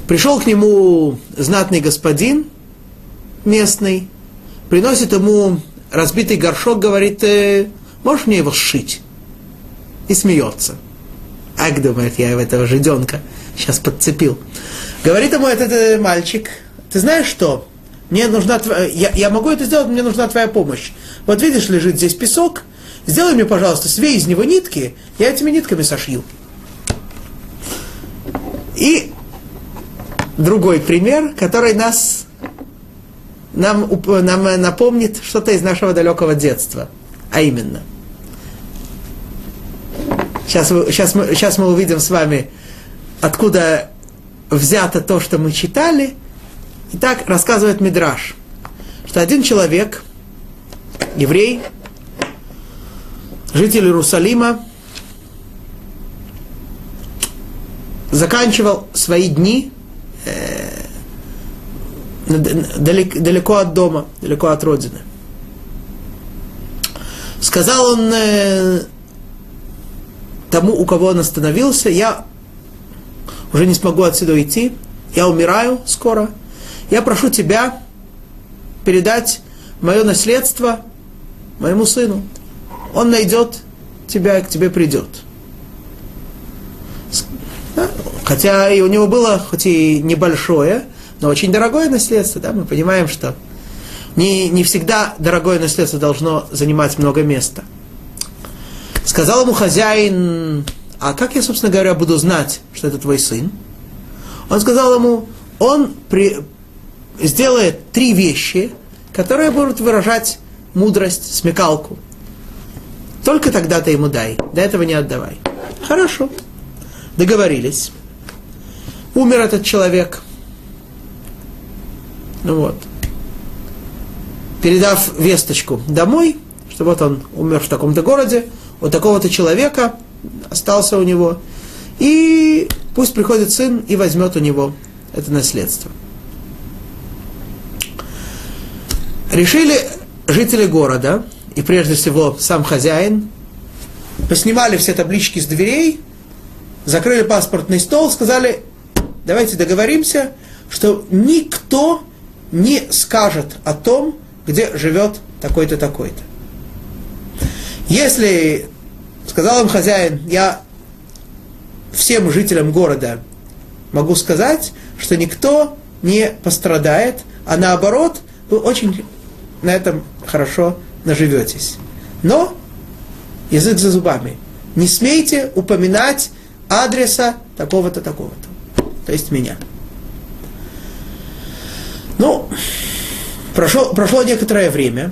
Пришел к нему знатный господин местный, приносит ему разбитый горшок, говорит, э, можешь мне его сшить? И смеется. Ак, думает, я этого жиденка сейчас подцепил. Говорит ему этот, этот мальчик, ты знаешь что? Мне нужна твоя, я, я могу это сделать, мне нужна твоя помощь. Вот видишь, лежит здесь песок, Сделай мне, пожалуйста, свей из него нитки, я этими нитками сошью. И другой пример, который нас, нам, нам напомнит что-то из нашего далекого детства. А именно. Сейчас, сейчас, мы, сейчас мы увидим с вами, откуда взято то, что мы читали. И так рассказывает Мидраш, что один человек, еврей, житель Иерусалима, заканчивал свои дни э, далеко, от дома, далеко от родины. Сказал он э, тому, у кого он остановился, я уже не смогу отсюда идти, я умираю скоро, я прошу тебя передать мое наследство моему сыну. Он найдет тебя к тебе придет. Хотя и у него было, хоть и небольшое, но очень дорогое наследство, да, мы понимаем, что не, не всегда дорогое наследство должно занимать много места. Сказал ему хозяин, а как я, собственно говоря, буду знать, что это твой сын? Он сказал ему, он при, сделает три вещи, которые будут выражать мудрость, смекалку. Только тогда ты ему дай, до этого не отдавай. Хорошо. Договорились. Умер этот человек. Ну вот. Передав весточку домой, что вот он умер в таком-то городе, у такого-то человека остался у него, и пусть приходит сын и возьмет у него это наследство. Решили жители города, и прежде всего сам хозяин, поснимали все таблички с дверей, закрыли паспортный стол, сказали, давайте договоримся, что никто не скажет о том, где живет такой-то, такой-то. Если, сказал им хозяин, я всем жителям города могу сказать, что никто не пострадает, а наоборот, вы очень на этом хорошо наживетесь. Но язык за зубами. Не смейте упоминать адреса такого-то, такого-то. То есть меня. Ну, прошло, прошло некоторое время.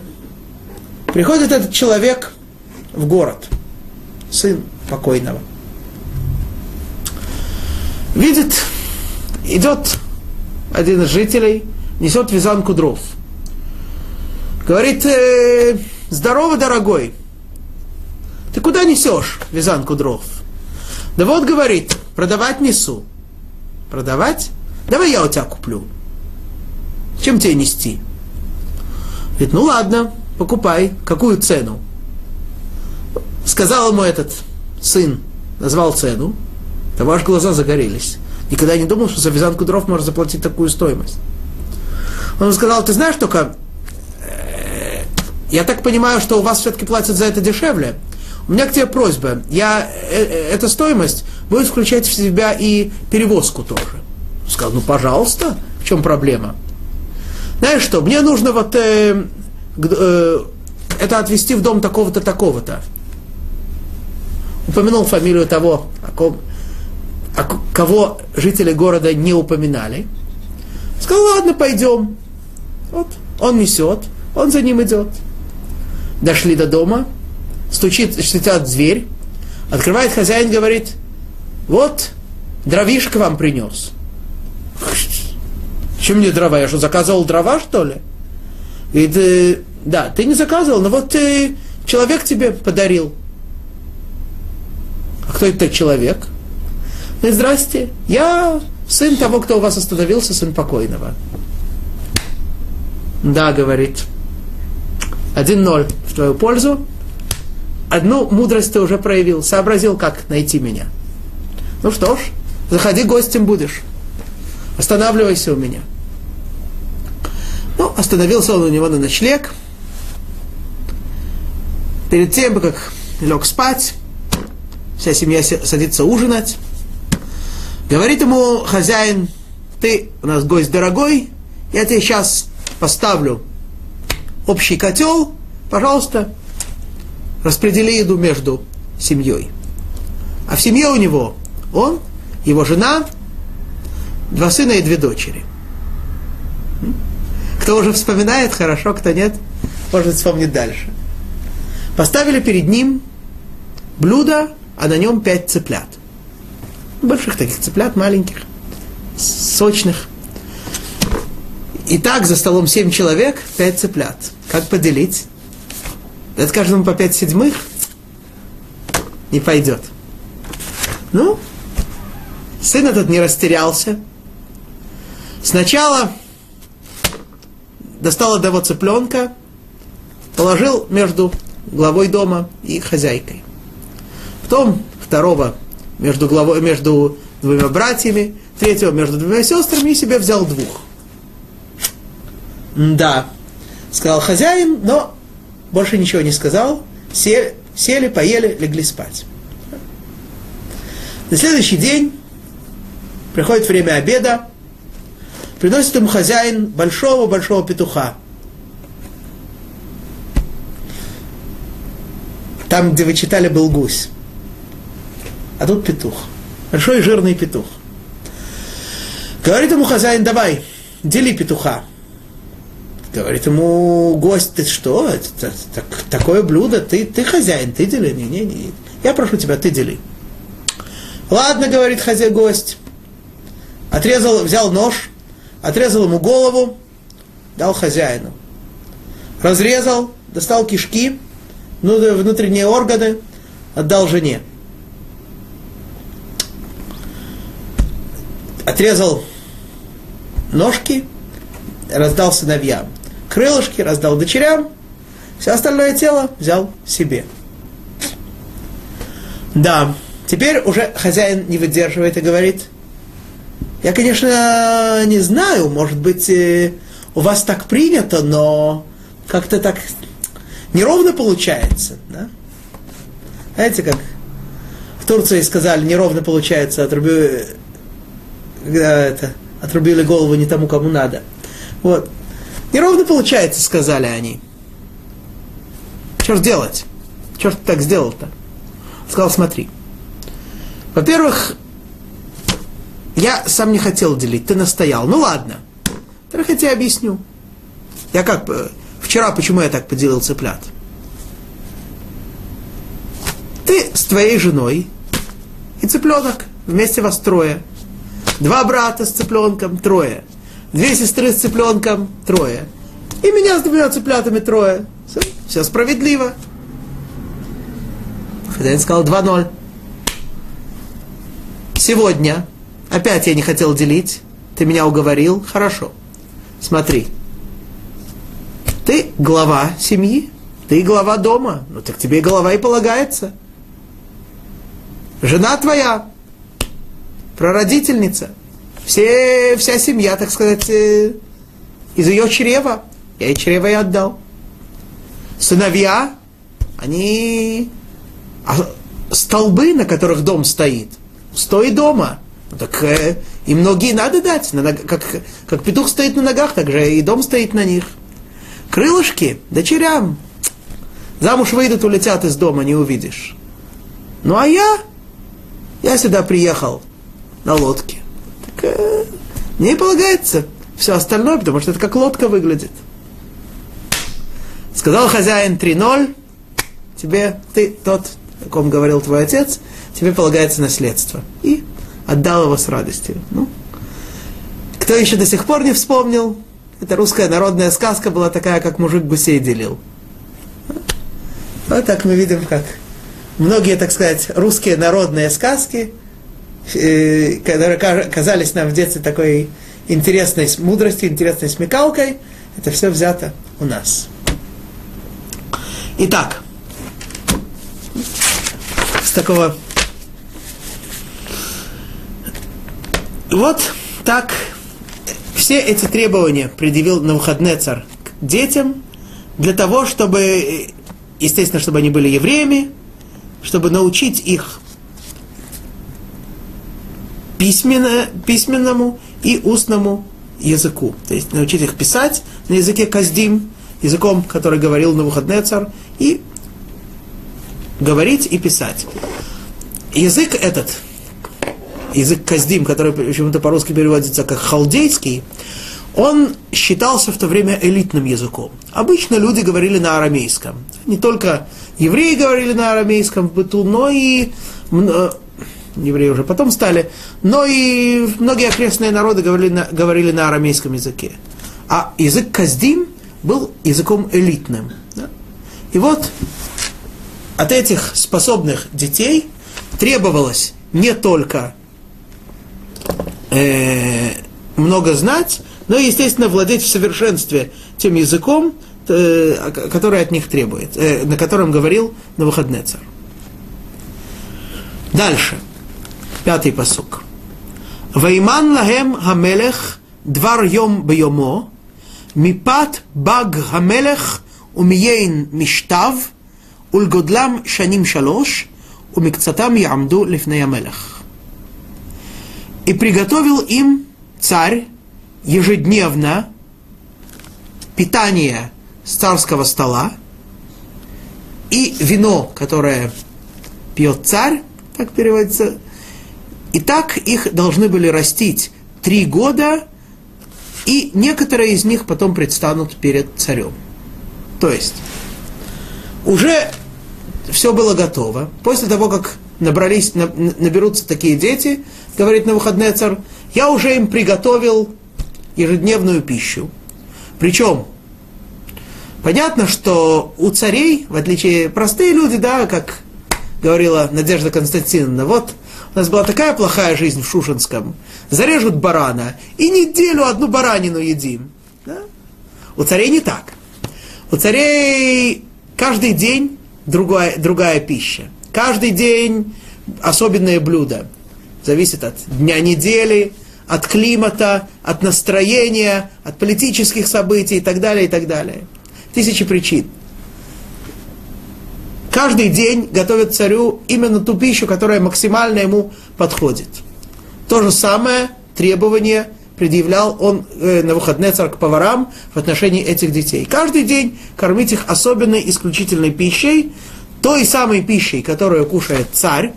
Приходит этот человек в город, сын покойного. Видит, идет один из жителей, несет вязанку дров. Говорит, э, здорово, дорогой, ты куда несешь вязанку дров? Да вот, говорит, продавать несу. Продавать? Давай я у тебя куплю. Чем тебе нести? Говорит, ну ладно, покупай. Какую цену? Сказал ему этот сын, назвал цену, то ваши глаза загорелись. Никогда не думал, что за вязанку дров можно заплатить такую стоимость. Он сказал, ты знаешь только, я так понимаю, что у вас все-таки платят за это дешевле. У меня к тебе просьба, я, э, э, эта стоимость будет включать в себя и перевозку тоже. Сказал, ну пожалуйста, в чем проблема? знаешь что, мне нужно вот э, э, это отвезти в дом такого-то, такого-то. Упомянул фамилию того, о ком, о кого жители города не упоминали. Сказал, ладно, пойдем. Вот, он несет, он за ним идет. Дошли до дома, стучит, стучат в дверь, открывает хозяин, говорит, вот, дровишка вам принес. Чем мне дрова? Я что, заказывал дрова, что ли? И ты, да, ты не заказывал, но вот ты, человек тебе подарил. А кто это человек? Ну, здрасте, я сын того, кто у вас остановился, сын покойного. Да, говорит, один ноль в твою пользу. Одну мудрость ты уже проявил, сообразил, как найти меня. Ну что ж, заходи гостем будешь. Останавливайся у меня. Ну, остановился он у него на ночлег. Перед тем, как лег спать, вся семья садится ужинать. Говорит ему хозяин, ты у нас гость дорогой, я тебе сейчас поставлю общий котел, пожалуйста, распредели еду между семьей. А в семье у него он, его жена, два сына и две дочери. Кто уже вспоминает, хорошо, кто нет, может вспомнить дальше. Поставили перед ним блюдо, а на нем пять цыплят. Больших таких цыплят, маленьких. сочных. И так за столом семь человек, пять цыплят. Как поделить? Это каждому по пять седьмых не пойдет. Ну, сын этот не растерялся. Сначала достал одного цыпленка, положил между главой дома и хозяйкой. Потом второго между, главой, между двумя братьями, третьего между двумя сестрами и себе взял двух. Да, сказал хозяин, но больше ничего не сказал. Сели, сели поели, легли спать. На следующий день приходит время обеда, приносит ему хозяин большого-большого петуха. Там, где вы читали, был гусь. А тут петух. Большой жирный петух. Говорит ему хозяин, давай, дели петуха. Говорит ему гость, ты что, это, это, так, такое блюдо, ты, ты хозяин, ты дели. Не, не, не. Я прошу тебя, ты дели. Ладно, говорит хозяин, гость. Отрезал, взял нож, отрезал ему голову, дал хозяину. Разрезал, достал кишки, ну, внутренние органы, отдал жене. Отрезал ножки, раздал сыновьям. Крылышки раздал дочерям, все остальное тело взял себе. Да, теперь уже хозяин не выдерживает и говорит, я, конечно, не знаю, может быть, э, у вас так принято, но как-то так неровно получается. Да? Знаете, как в Турции сказали, неровно получается, отрубили, когда это, отрубили голову не тому, кому надо. Вот. Неровно получается, сказали они. Ж делать? Ты так сделал-то? Сказал, смотри. Во-первых, я сам не хотел делить, ты настоял. Ну ладно. Во-первых, я тебе объясню. Я как, э, вчера почему я так поделил цыплят? Ты с твоей женой и цыпленок, вместе вас трое. Два брата с цыпленком, трое. Две сестры с цыпленком, трое. И меня с двумя цыплятами трое. Все, все справедливо. Хозяин сказал 2-0. Сегодня опять я не хотел делить. Ты меня уговорил. Хорошо. Смотри. Ты глава семьи. Ты глава дома. Ну так тебе голова и полагается. Жена твоя, прародительница – все, вся семья, так сказать, э, из ее чрева. Я ей чрево и отдал. Сыновья, они а столбы, на которых дом стоит, стой дома. Ну, так э, и многие надо дать. На ног, как, как петух стоит на ногах, так же и дом стоит на них. Крылышки дочерям. Замуж выйдут, улетят из дома, не увидишь. Ну а я, я сюда приехал на лодке не полагается все остальное, потому что это как лодка выглядит. Сказал хозяин 3-0, тебе, ты тот, о ком говорил твой отец, тебе полагается наследство. И отдал его с радостью. Ну, кто еще до сих пор не вспомнил, это русская народная сказка была такая, как мужик гусей делил. Вот так мы видим, как многие, так сказать, русские народные сказки – Э, которые казались нам в детстве такой интересной мудростью, интересной смекалкой, это все взято у нас. Итак, с такого... Вот так все эти требования предъявил на выходные царь к детям для того, чтобы, естественно, чтобы они были евреями, чтобы научить их письменно, письменному и устному языку. То есть научить их писать на языке каздим, языком, который говорил на выходные царь, и говорить и писать. Язык этот, язык каздим, который почему-то по-русски переводится как халдейский, он считался в то время элитным языком. Обычно люди говорили на арамейском. Не только евреи говорили на арамейском в быту, но и евреи уже потом стали, но и многие окрестные народы говорили на, говорили на арамейском языке. А язык Каздим был языком элитным. Да? И вот от этих способных детей требовалось не только э, много знать, но, естественно, владеть в совершенстве тем языком, э, который от них требует, э, на котором говорил на выходный царь. Дальше. Пятый посук. Вайман лагем хамелех двар йом бьомо, мипат баг хамелех умиейн миштав, ульгодлам шаним шалош, умикцатам ямду лифней амелех. И приготовил им царь ежедневно питание с царского стола и вино, которое пьет царь, так переводится. И так их должны были растить три года, и некоторые из них потом предстанут перед царем. То есть, уже все было готово. После того, как набрались, наберутся такие дети, говорит на выходные царь, я уже им приготовил ежедневную пищу. Причем, понятно, что у царей, в отличие простые люди, да, как говорила Надежда Константиновна, вот у нас была такая плохая жизнь в Шушинском, зарежут барана, и неделю одну баранину едим. Да? У царей не так. У царей каждый день другая, другая пища. Каждый день особенное блюдо. Зависит от дня недели, от климата, от настроения, от политических событий и так далее, и так далее. Тысячи причин каждый день готовят царю именно ту пищу, которая максимально ему подходит. То же самое требование предъявлял он э, на выходные царь к поварам в отношении этих детей. Каждый день кормить их особенной, исключительной пищей, той самой пищей, которую кушает царь,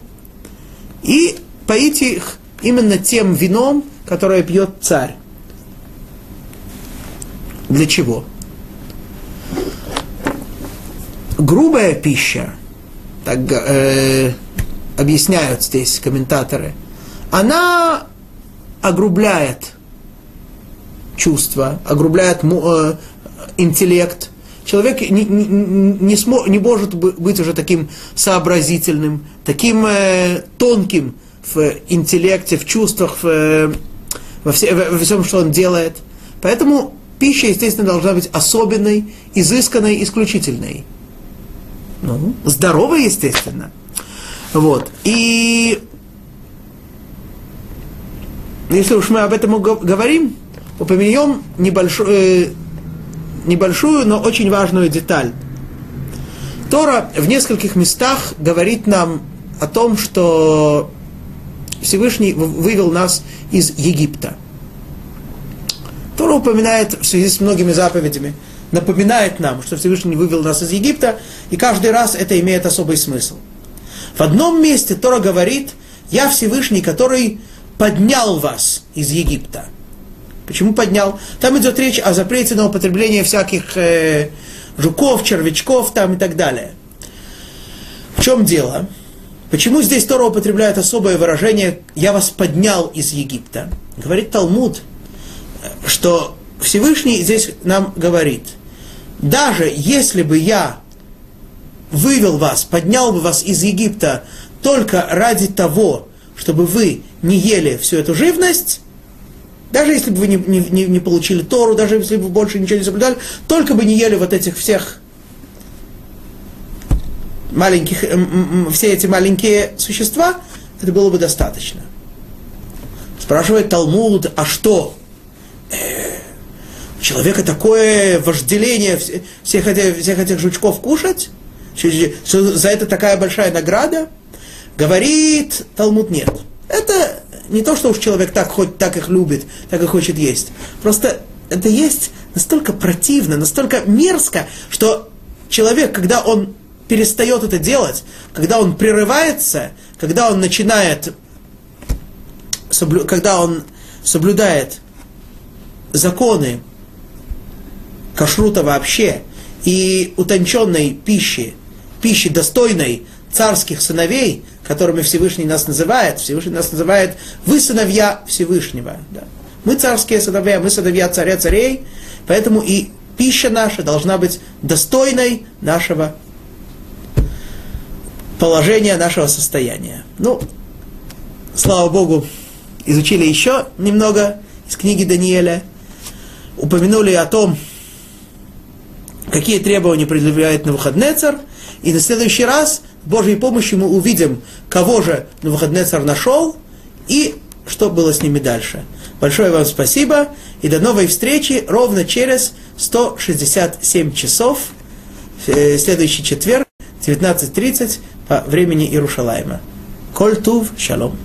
и поить их именно тем вином, которое пьет царь. Для чего? Грубая пища, так э, объясняют здесь комментаторы, она огрубляет чувства, огрубляет э, интеллект. Человек не, не, не, смо, не может быть уже таким сообразительным, таким э, тонким в интеллекте, в чувствах, в, э, во, все, во всем, что он делает. Поэтому пища, естественно, должна быть особенной, изысканной, исключительной. Ну, здоровый, естественно. Вот. И если уж мы об этом говорим, упомянем небольшую, э, небольшую, но очень важную деталь. Тора в нескольких местах говорит нам о том, что Всевышний вывел нас из Египта. Тора упоминает в связи с многими заповедями – напоминает нам, что Всевышний вывел нас из Египта, и каждый раз это имеет особый смысл. В одном месте Тора говорит, я Всевышний, который поднял вас из Египта. Почему поднял? Там идет речь о запрете на употребление всяких э, жуков, червячков там и так далее. В чем дело? Почему здесь Тора употребляет особое выражение «я вас поднял из Египта»? Говорит Талмуд, что Всевышний здесь нам говорит – даже если бы я вывел вас, поднял бы вас из Египта только ради того, чтобы вы не ели всю эту живность, даже если бы вы не, не, не получили Тору, даже если бы вы больше ничего не соблюдали, только бы не ели вот этих всех маленьких, все эти маленькие существа, это было бы достаточно. Спрашивает Талмуд, а что? Э, человека такое вожделение всех этих, всех этих жучков кушать? За это такая большая награда? Говорит Талмуд нет. Это не то, что уж человек так, хоть так их любит, так и хочет есть. Просто это есть настолько противно, настолько мерзко, что человек, когда он перестает это делать, когда он прерывается, когда он начинает, когда он соблюдает законы кашрута вообще и утонченной пищи, пищи достойной царских сыновей, которыми Всевышний нас называет. Всевышний нас называет «вы сыновья Всевышнего». Да. Мы царские сыновья, мы сыновья царя царей, поэтому и пища наша должна быть достойной нашего положения, нашего состояния. Ну, слава Богу, изучили еще немного из книги Даниэля, упомянули о том, какие требования предъявляет Навуходнецар, и на следующий раз, Божьей помощью, мы увидим, кого же Навуходнецар нашел, и что было с ними дальше. Большое вам спасибо, и до новой встречи ровно через 167 часов, э, следующий четверг, 19.30 по времени Иерушалайма. Коль тув, шалом.